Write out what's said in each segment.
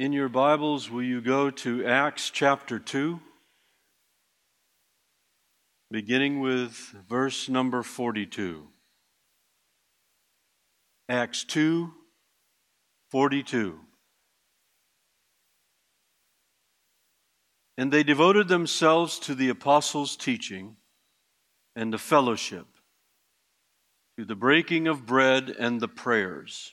In your Bibles, will you go to Acts chapter 2, beginning with verse number 42? Acts 2 42. And they devoted themselves to the apostles' teaching and the fellowship, to the breaking of bread and the prayers.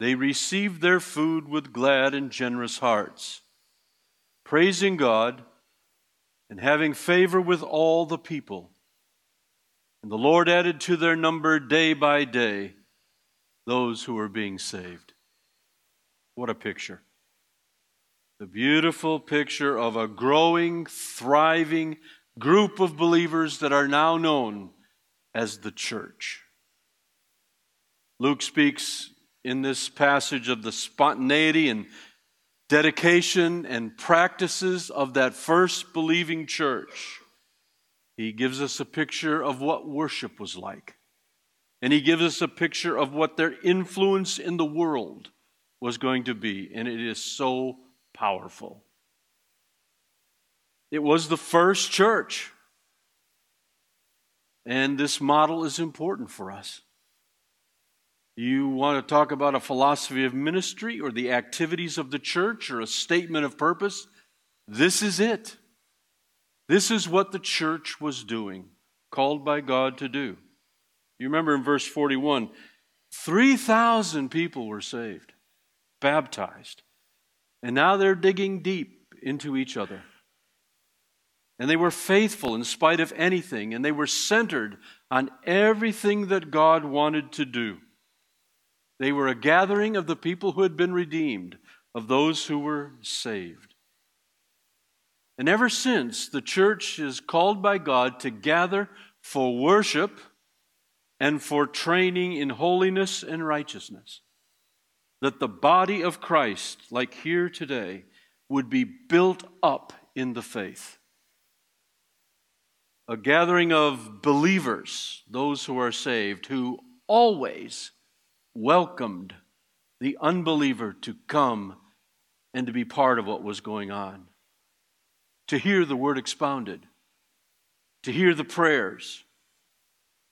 they received their food with glad and generous hearts, praising God and having favor with all the people. And the Lord added to their number day by day those who were being saved. What a picture. The beautiful picture of a growing, thriving group of believers that are now known as the church. Luke speaks in this passage of the spontaneity and dedication and practices of that first believing church. He gives us a picture of what worship was like. And he gives us a picture of what their influence in the world was going to be. And it is so powerful. It was the first church. And this model is important for us. You want to talk about a philosophy of ministry or the activities of the church or a statement of purpose? This is it. This is what the church was doing, called by God to do. You remember in verse 41 3,000 people were saved, baptized, and now they're digging deep into each other. And they were faithful in spite of anything, and they were centered on everything that God wanted to do. They were a gathering of the people who had been redeemed, of those who were saved. And ever since, the church is called by God to gather for worship and for training in holiness and righteousness. That the body of Christ, like here today, would be built up in the faith. A gathering of believers, those who are saved, who always welcomed the unbeliever to come and to be part of what was going on, to hear the word expounded, to hear the prayers,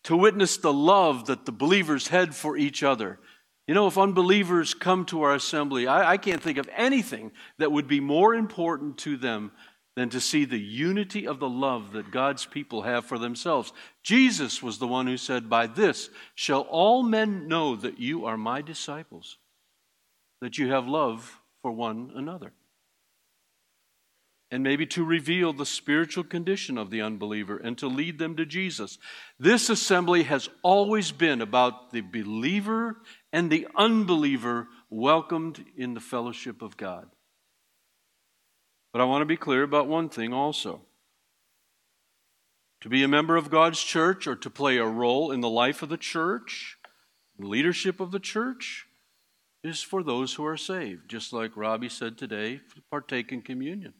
to witness the love that the believers had for each other. You know, if unbelievers come to our assembly, I, I can't think of anything that would be more important to them than to see the unity of the love that God's people have for themselves. Jesus was the one who said, By this shall all men know that you are my disciples, that you have love for one another. And maybe to reveal the spiritual condition of the unbeliever and to lead them to Jesus. This assembly has always been about the believer and the unbeliever welcomed in the fellowship of God. But I want to be clear about one thing also. To be a member of God's church or to play a role in the life of the church, leadership of the church, is for those who are saved, just like Robbie said today, partake in communion.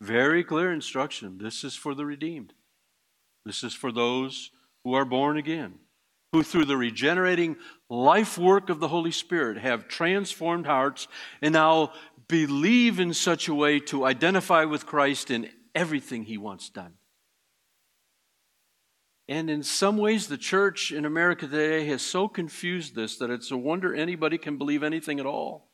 Very clear instruction. This is for the redeemed. This is for those who are born again, who through the regenerating life work of the Holy Spirit have transformed hearts and now believe in such a way to identify with Christ in everything he wants done. And in some ways, the church in America today has so confused this that it's a wonder anybody can believe anything at all.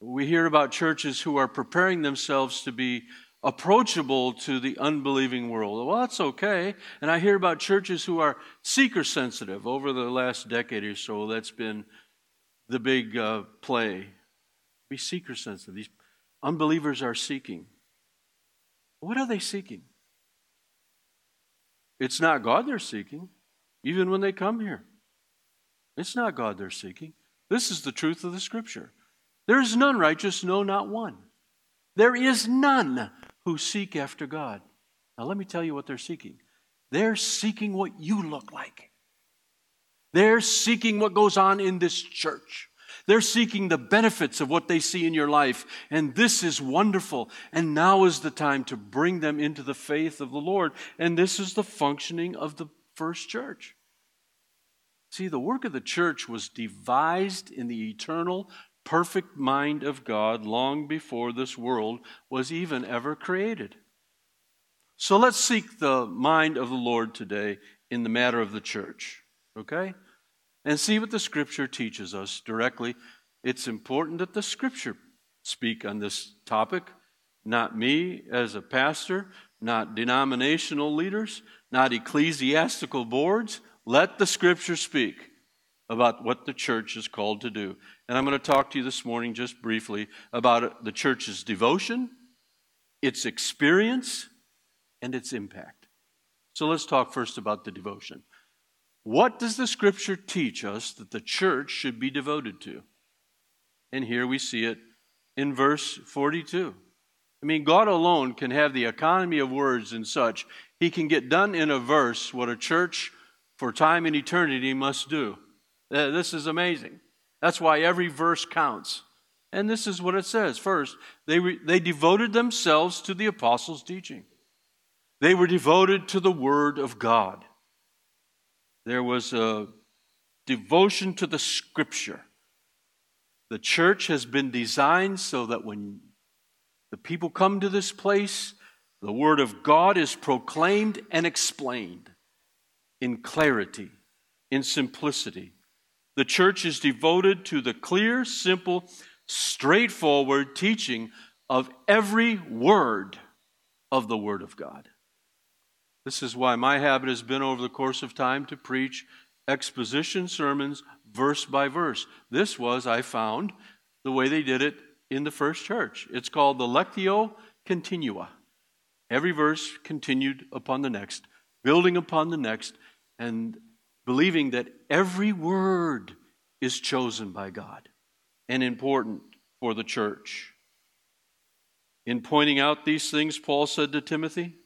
We hear about churches who are preparing themselves to be approachable to the unbelieving world. Well, that's okay. And I hear about churches who are seeker sensitive. Over the last decade or so, that's been the big uh, play be seeker sensitive. These unbelievers are seeking. What are they seeking? It's not God they're seeking, even when they come here. It's not God they're seeking. This is the truth of the scripture. There is none righteous, no, not one. There is none who seek after God. Now, let me tell you what they're seeking. They're seeking what you look like. They're seeking what goes on in this church. They're seeking the benefits of what they see in your life. And this is wonderful. And now is the time to bring them into the faith of the Lord. And this is the functioning of the first church. See, the work of the church was devised in the eternal, perfect mind of God long before this world was even ever created. So let's seek the mind of the Lord today in the matter of the church, okay? And see what the scripture teaches us directly. It's important that the scripture speak on this topic, not me as a pastor, not denominational leaders, not ecclesiastical boards. Let the scripture speak about what the church is called to do. And I'm going to talk to you this morning just briefly about the church's devotion, its experience, and its impact. So let's talk first about the devotion. What does the scripture teach us that the church should be devoted to? And here we see it in verse 42. I mean, God alone can have the economy of words and such. He can get done in a verse what a church for time and eternity must do. Uh, this is amazing. That's why every verse counts. And this is what it says. First, they, re- they devoted themselves to the apostles' teaching, they were devoted to the Word of God. There was a devotion to the Scripture. The church has been designed so that when the people come to this place, the Word of God is proclaimed and explained in clarity, in simplicity, the church is devoted to the clear, simple, straightforward teaching of every word of the Word of God. This is why my habit has been over the course of time to preach exposition sermons verse by verse. This was, I found, the way they did it in the first church. It's called the Lectio Continua. Every verse continued upon the next, building upon the next, and believing that every word is chosen by God and important for the church. In pointing out these things, Paul said to Timothy,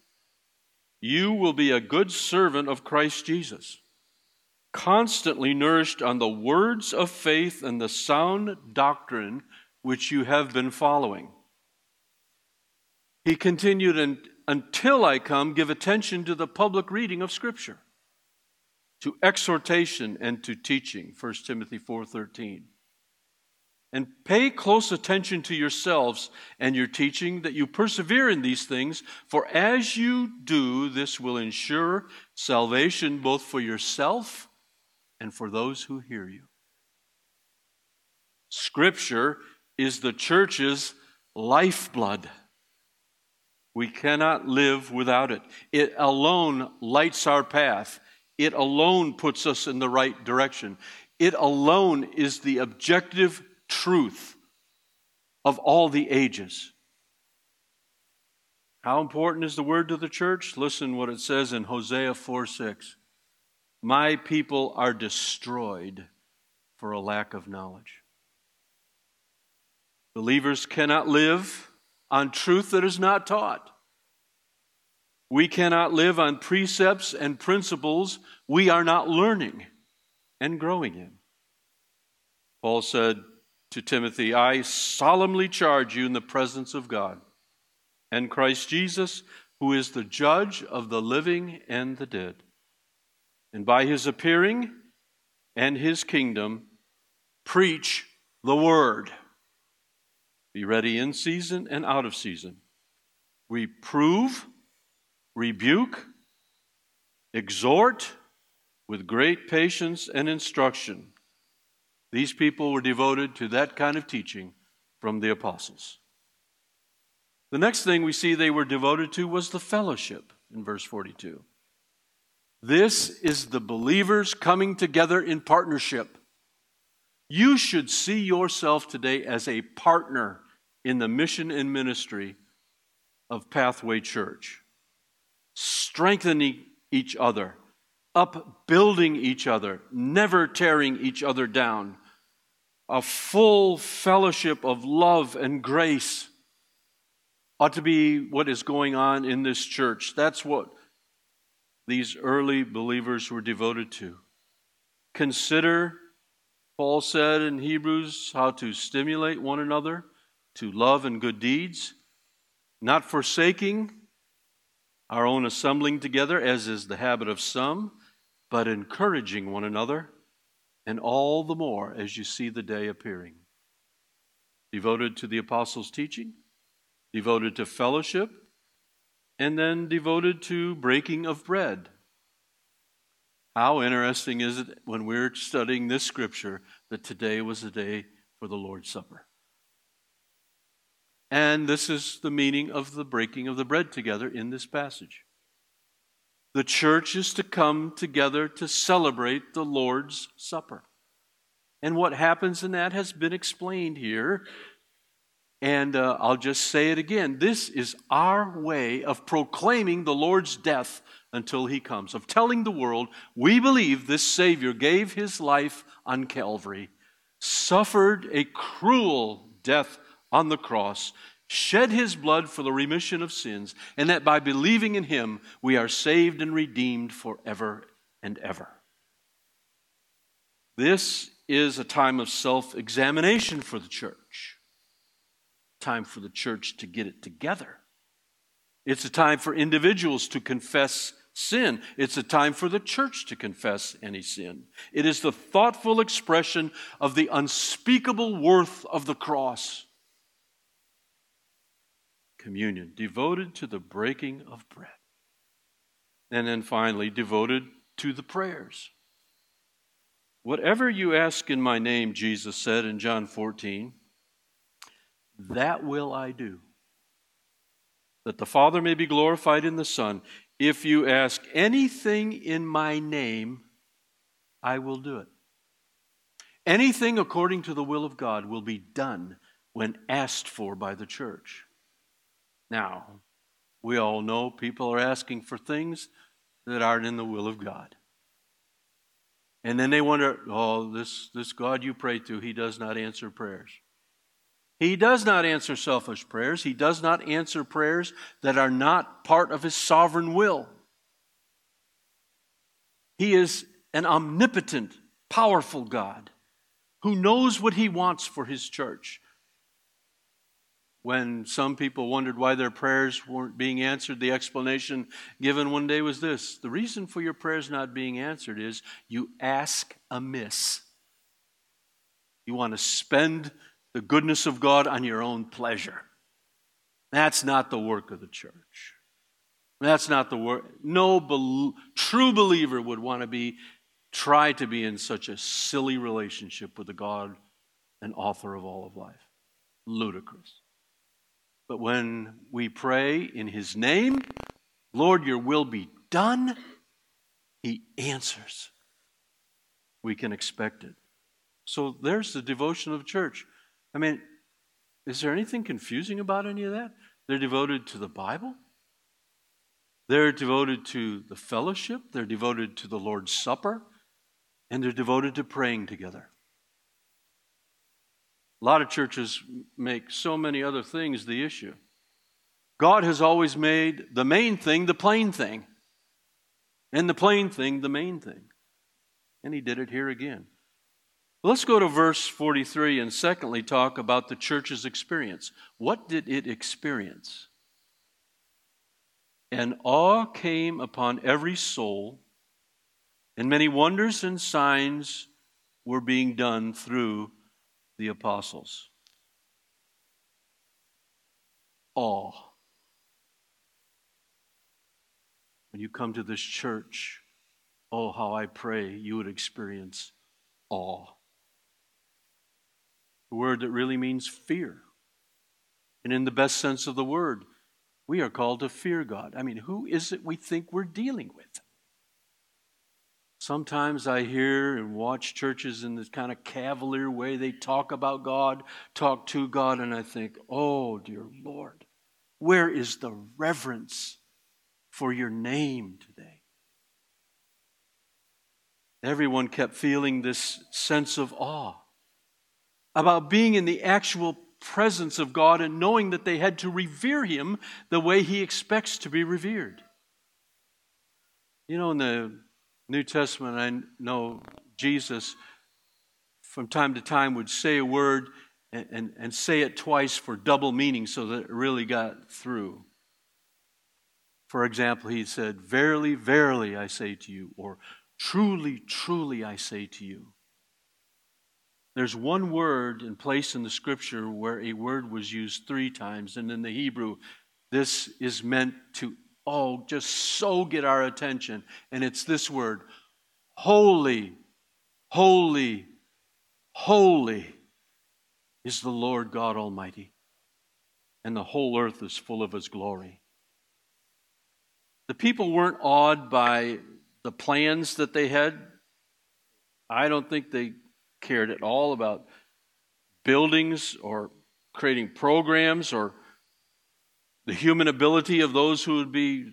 You will be a good servant of Christ Jesus, constantly nourished on the words of faith and the sound doctrine which you have been following. He continued, Until I come, give attention to the public reading of Scripture to exhortation and to teaching 1 timothy 4.13 and pay close attention to yourselves and your teaching that you persevere in these things for as you do this will ensure salvation both for yourself and for those who hear you scripture is the church's lifeblood we cannot live without it. It alone lights our path. It alone puts us in the right direction. It alone is the objective truth of all the ages. How important is the word to the church? Listen what it says in Hosea 4 6. My people are destroyed for a lack of knowledge. Believers cannot live on truth that is not taught. We cannot live on precepts and principles we are not learning and growing in. Paul said to Timothy, I solemnly charge you in the presence of God and Christ Jesus, who is the judge of the living and the dead. And by his appearing and his kingdom, preach the word. Be ready in season and out of season. Reprove rebuke, exhort with great patience and instruction. These people were devoted to that kind of teaching from the apostles. The next thing we see they were devoted to was the fellowship in verse 42. This is the believers coming together in partnership. You should see yourself today as a partner in the mission and ministry of Pathway Church strengthening each other, upbuilding each other, never tearing each other down. a full fellowship of love and grace ought to be what is going on in this church. That's what these early believers were devoted to. Consider, Paul said in Hebrews, how to stimulate one another to love and good deeds, not forsaking our own assembling together, as is the habit of some, but encouraging one another, and all the more as you see the day appearing. Devoted to the apostles' teaching, devoted to fellowship, and then devoted to breaking of bread. How interesting is it when we're studying this scripture that today was the day for the Lord's Supper? And this is the meaning of the breaking of the bread together in this passage. The church is to come together to celebrate the Lord's Supper. And what happens in that has been explained here. And uh, I'll just say it again. This is our way of proclaiming the Lord's death until he comes, of telling the world we believe this Savior gave his life on Calvary, suffered a cruel death on the cross, shed his blood for the remission of sins, and that by believing in him we are saved and redeemed forever and ever. This is a time of self examination for the church, time for the church to get it together. It's a time for individuals to confess sin. It's a time for the church to confess any sin. It is the thoughtful expression of the unspeakable worth of the cross communion, devoted to the breaking of bread. And then finally, devoted to the prayers. Whatever you ask in my name, Jesus said in John 14, that will I do, that the Father may be glorified in the Son. If you ask anything in my name, I will do it. Anything according to the will of God will be done when asked for by the church. Now, we all know people are asking for things that aren't in the will of God. And then they wonder, oh, this, this God you pray to, he does not answer prayers. He does not answer selfish prayers. He does not answer prayers that are not part of his sovereign will. He is an omnipotent, powerful God who knows what he wants for his church when some people wondered why their prayers weren't being answered, the explanation given one day was this The reason for your prayers not being answered is you ask amiss. You want to spend the goodness of God on your own pleasure. That's not the work of the church. That's not the work. No be- true believer would want to be, try to be in such a silly relationship with the God and author of all of life. Ludicrous. But when we pray in His name, Lord, your will be done, He answers. We can expect it. So there's the devotion of the church. I mean, is there anything confusing about any of that? They're devoted to the Bible. They're devoted to the fellowship. They're devoted to the Lord's Supper. And they're devoted to praying together. A lot of churches make so many other things the issue. God has always made the main thing the plain thing, and the plain thing the main thing. And He did it here again. Let's go to verse 43 and secondly talk about the church's experience. What did it experience? And awe came upon every soul, and many wonders and signs were being done through the apostles. Awe. When you come to this church, oh, how I pray you would experience awe. A word that really means fear. And in the best sense of the word, we are called to fear God. I mean, who is it we think we're dealing with? Sometimes I hear and watch churches in this kind of cavalier way. They talk about God, talk to God, and I think, oh, dear Lord, where is the reverence for your name today? Everyone kept feeling this sense of awe. about being in the actual presence of God and knowing that they had to revere Him the way He expects to be revered. You know, in the New Testament, I know Jesus from time to time would say a word and, and, and say it twice for double meaning so that it really got through. For example, he said, Verily, verily, I say to you, or Truly, truly, I say to you. There's one word in place in the scripture where a word was used three times, and in the Hebrew, this is meant to, oh, just so get our attention. And it's this word Holy, holy, holy is the Lord God Almighty, and the whole earth is full of His glory. The people weren't awed by the plans that they had. I don't think they cared at all about buildings or creating programs or the human ability of those who would be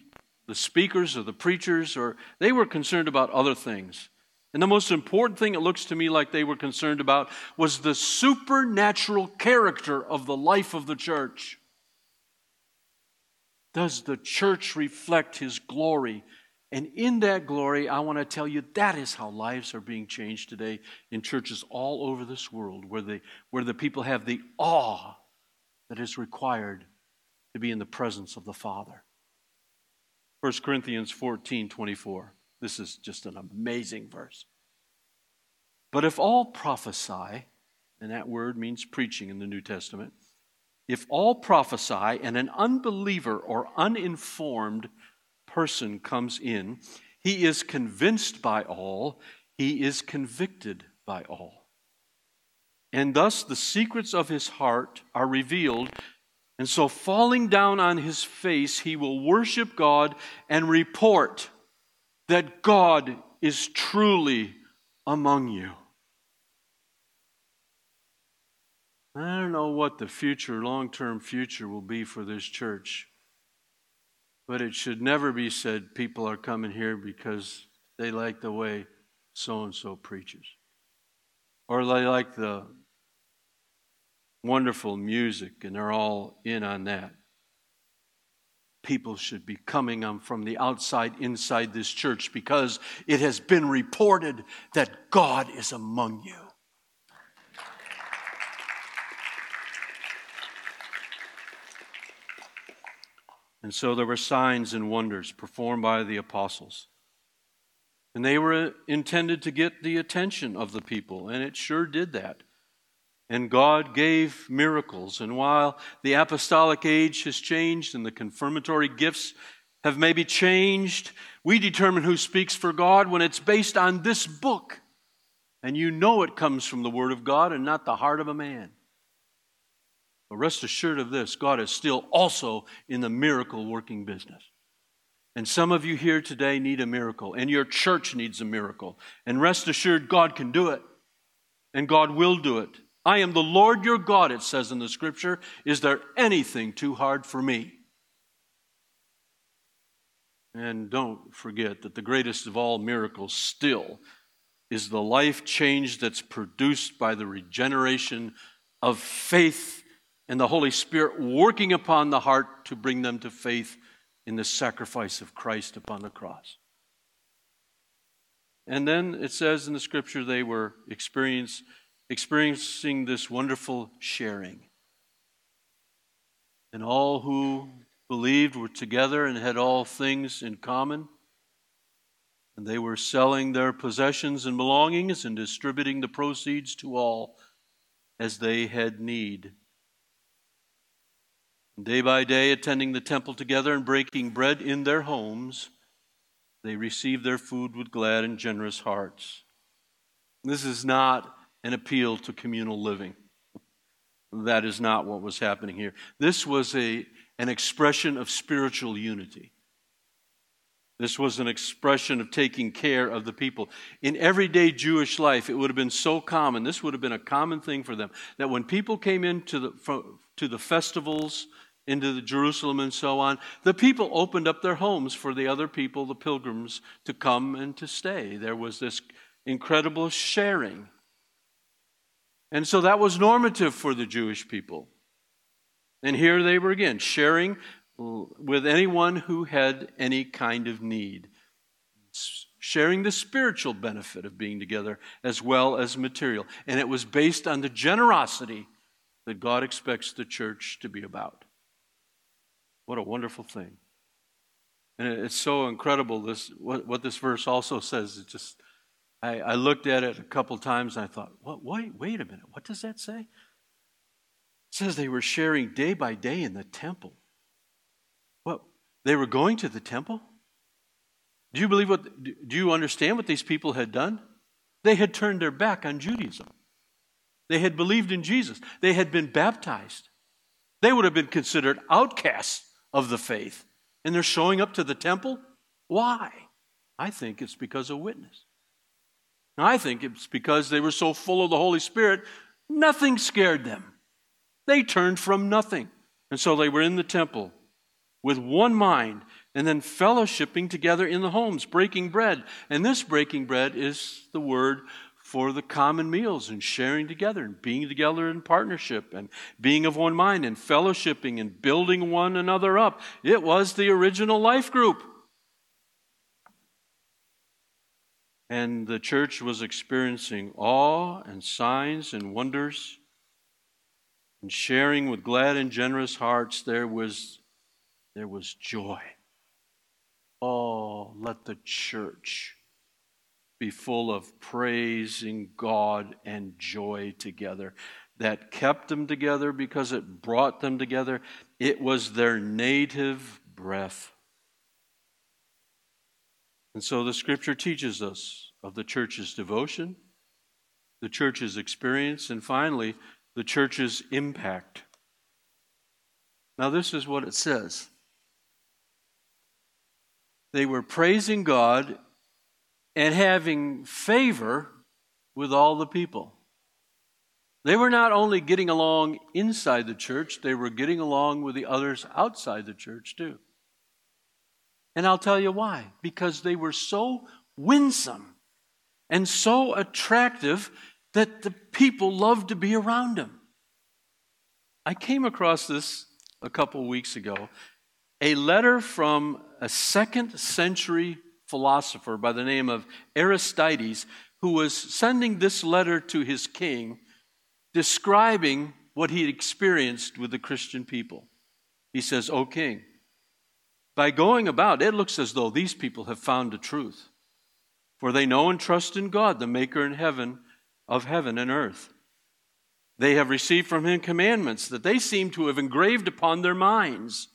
the speakers or the preachers, or they were concerned about other things. And the most important thing it looks to me like they were concerned about was the supernatural character of the life of the church. Does the church reflect his glory? And in that glory, I want to tell you that is how lives are being changed today in churches all over this world, where, they, where the people have the awe that is required to be in the presence of the Father. 1 Corinthians 14 24. This is just an amazing verse. But if all prophesy, and that word means preaching in the New Testament, if all prophesy and an unbeliever or uninformed person comes in, he is convinced by all, he is convicted by all. And thus the secrets of his heart are revealed. And so, falling down on his face, he will worship God and report that God is truly among you. I don't know what the future, long term future, will be for this church. But it should never be said people are coming here because they like the way so and so preaches. Or they like the wonderful music and they're all in on that. People should be coming on from the outside inside this church because it has been reported that God is among you. And so there were signs and wonders performed by the apostles. And they were intended to get the attention of the people, and it sure did that. And God gave miracles. And while the apostolic age has changed and the confirmatory gifts have maybe changed, we determine who speaks for God when it's based on this book. And you know it comes from the Word of God and not the heart of a man. But rest assured of this God is still also in the miracle working business. And some of you here today need a miracle, and your church needs a miracle. And rest assured, God can do it, and God will do it. I am the Lord your God, it says in the scripture. Is there anything too hard for me? And don't forget that the greatest of all miracles still is the life change that's produced by the regeneration of faith and the Holy Spirit working upon the heart to bring them to faith in the sacrifice of Christ upon the cross. And then it says in the scripture they were experience, experiencing this wonderful sharing. And all who believed were together and had all things in common. And they were selling their possessions and belongings and distributing the proceeds to all as they had need. Day by day, attending the temple together and breaking bread in their homes, they received their food with glad and generous hearts. This is not an appeal to communal living. That is not what was happening here. This was a, an expression of spiritual unity. This was an expression of taking care of the people. In everyday Jewish life, it would have been so common, this would have been a common thing for them, that when people came into the, from, to the festivals, into the Jerusalem and so on, the people opened up their homes for the other people, the pilgrims, to come and to stay. There was this incredible sharing. And so that was normative for the Jewish people. And here they were again, sharing with anyone who had any kind of need, sharing the spiritual benefit of being together as well as material. And it was based on the generosity that God expects the church to be about. What a wonderful thing. And it's so incredible this what, what this verse also says. It just I, I looked at it a couple times and I thought, what wait, wait a minute, what does that say? It says they were sharing day by day in the temple. What they were going to the temple? Do you believe what do you understand what these people had done? They had turned their back on Judaism. They had believed in Jesus. They had been baptized. They would have been considered outcasts of the faith. And they're showing up to the temple? Why? I think it's because of witness. I think it's because they were so full of the Holy Spirit, nothing scared them. They turned from nothing. And so they were in the temple with one mind and then fellowshipping together in the homes, breaking bread. And this breaking bread is the word for the common meals and sharing together and being together in partnership and being of one mind and fellowshipping and building one another up. It was the original life group. And the church was experiencing awe and signs and wonders. And sharing with glad and generous hearts, there was, there was joy. Oh, let the church be full of praising God and joy together. That kept them together because it brought them together. It was their native breath. And so the scripture teaches us of the church's devotion, the church's experience, and finally, the church's impact. Now, this is what it says. They were praising God and having favor with all the people. They were not only getting along inside the church, they were getting along with the others outside the church too. And I'll tell you why. Because they were so winsome and so attractive that the people loved to be around them. I came across this a couple weeks ago a letter from a second century philosopher by the name of Aristides, who was sending this letter to his king, describing what he experienced with the Christian people. He says, O king, by going about, it looks as though these people have found the truth, for they know and trust in God, the maker in heaven of heaven and earth. They have received from him commandments that they seem to have engraved upon their minds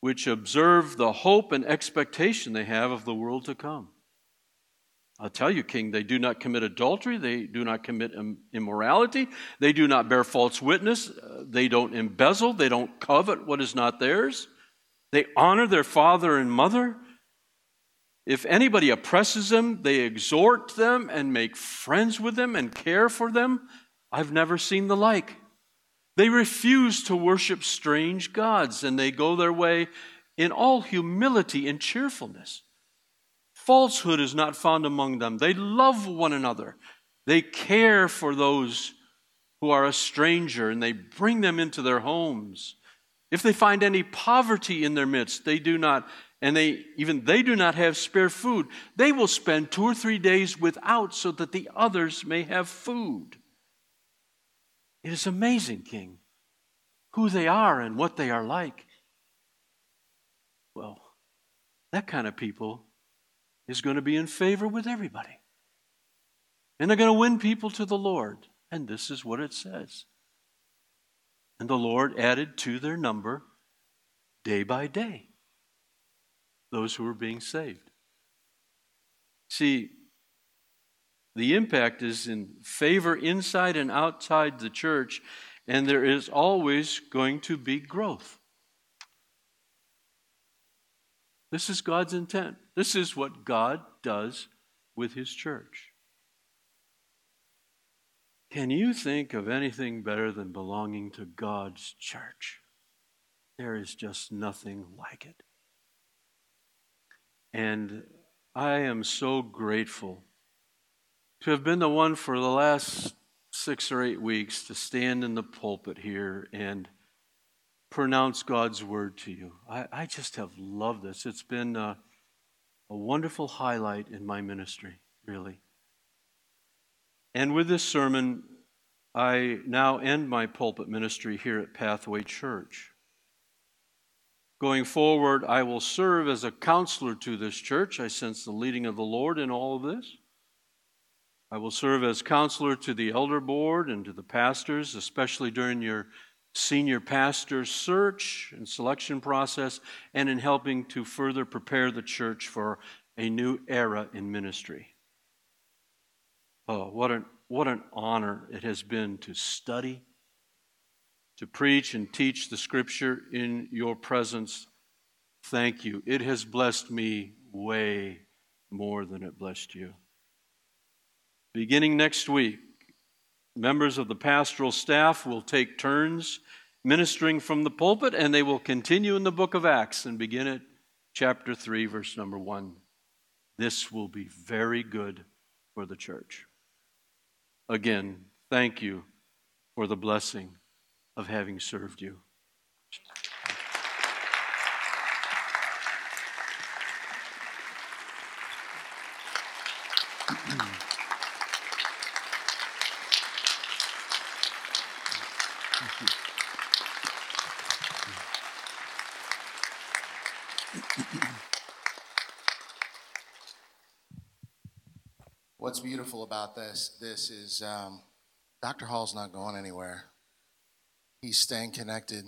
which observe the hope and expectation they have of the world to come. I'll tell you, King, they do not commit adultery, they do not commit immorality, they do not bear false witness, uh, they don't embezzle, they don't covet what is not theirs, they honor their father and mother. If anybody oppresses them, they exhort them and make friends with them and care for them. I've never seen the like. They refuse to worship strange gods and they go their way in all humility and cheerfulness. Falsehood is not found among them. They love one another. They care for those who are a stranger and they bring them into their homes. If they find any poverty in their midst, they do not, and they even they do not have spare food, they will spend two or three days without so that the others may have food. It is amazing, King, who they are and what they are like. Well, that kind of people is going to be in favor with everybody. And they're going to win people to the Lord. And this is what it says. And the Lord added to their number day by day those who were being saved. See, the impact is in favor inside and outside the church, and there is always going to be growth. This is God's intent. This is what God does with His church. Can you think of anything better than belonging to God's church? There is just nothing like it. And I am so grateful to have been the one for the last six or eight weeks to stand in the pulpit here and pronounce God's word to you. I, I just have loved this. It's been a, a wonderful highlight in my ministry, really. And with this sermon, I now end my pulpit ministry here at Pathway Church. Going forward, I will serve as a counselor to this church. I sense the leading of the Lord in all of this. I will serve as counselor to the elder board and to the pastors, especially during your senior pastor search and selection process, and in helping to further prepare the church for a new era in ministry. Oh, what an, what an honor it has been to study to preach and teach the scripture in your presence. Thank you. It has blessed me way more than it blessed you. Beginning next week, members of the pastoral staff will take turns ministering from the pulpit, and they will continue in the book of Acts and begin at chapter 3, verse number 1. This will be very good for the church. Again, thank you for the blessing of having served you. What's beautiful about this this is um, Dr. Hall's not going anywhere he's staying connected.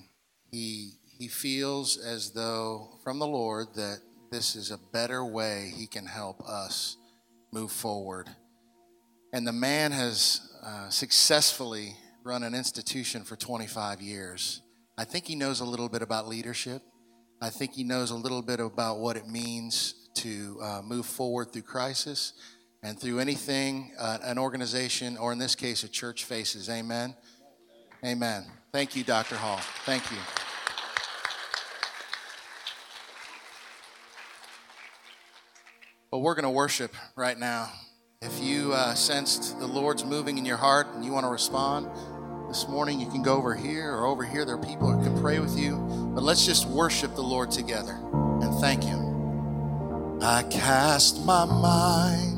He he feels as though from the Lord that this is a better way he can help us move forward. And the man has uh, successfully run an institution for 25 years. I think he knows a little bit about leadership. I think he knows a little bit about what it means to uh, move forward through crisis and through anything uh, an organization, or in this case, a church faces. Amen. Amen. Thank you, Dr. Hall. Thank you. Well, we're going to worship right now. If you uh, sensed the Lord's moving in your heart and you want to respond this morning, you can go over here or over here. There are people who can pray with you. But let's just worship the Lord together and thank Him. I cast my mind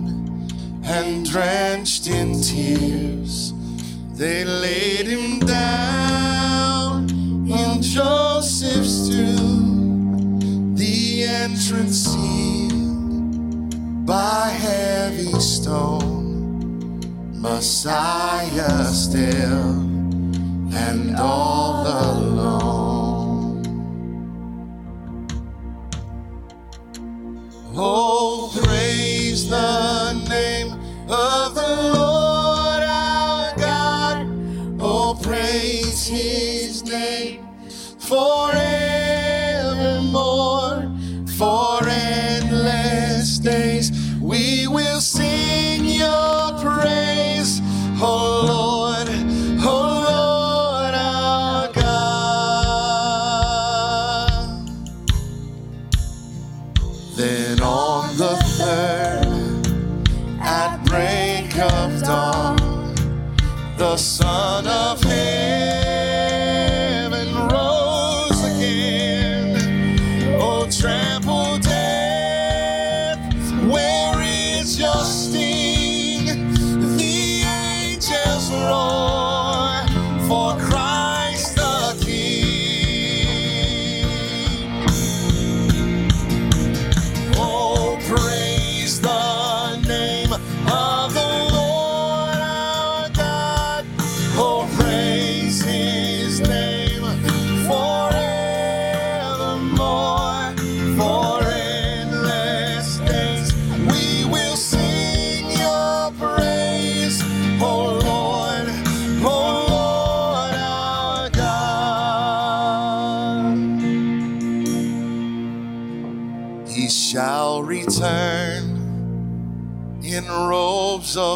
and drenched in tears they laid him down in Joseph's tomb, the entrance sealed by heavy stone. Messiah still and all alone. Oh, praise the name of the Lord. Our God. Oh, praise his name forevermore,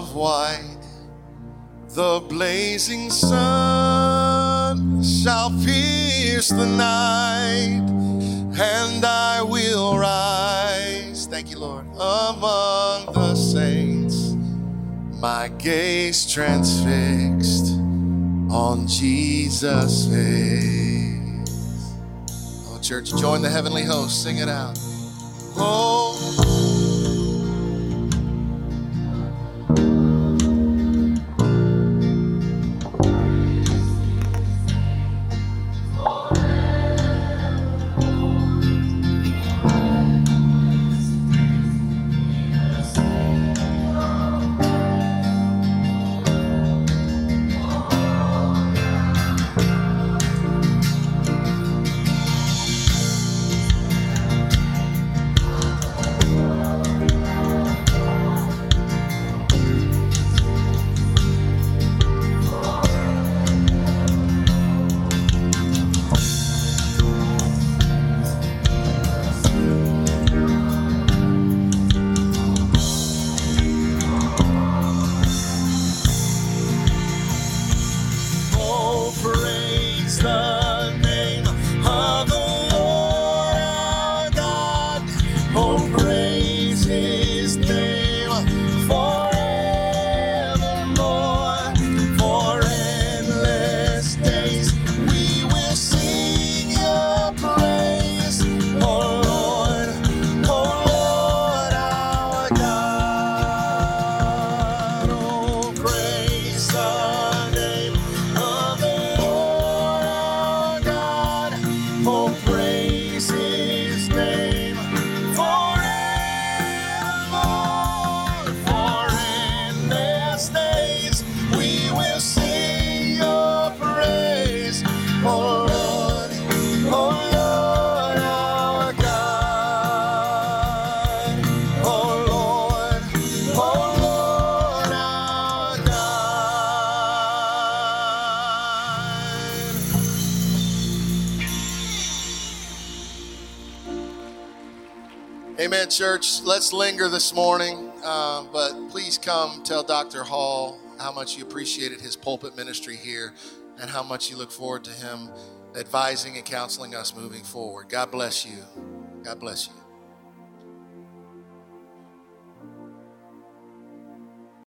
of white. The blazing sun shall pierce the night, and I will rise. Thank you, Lord. Among the saints, my gaze transfixed on Jesus' face. Oh, church, join the heavenly host. Sing it out. Oh. Church. Let's linger this morning, uh, but please come tell Dr. Hall how much you appreciated his pulpit ministry here and how much you look forward to him advising and counseling us moving forward. God bless you. God bless you.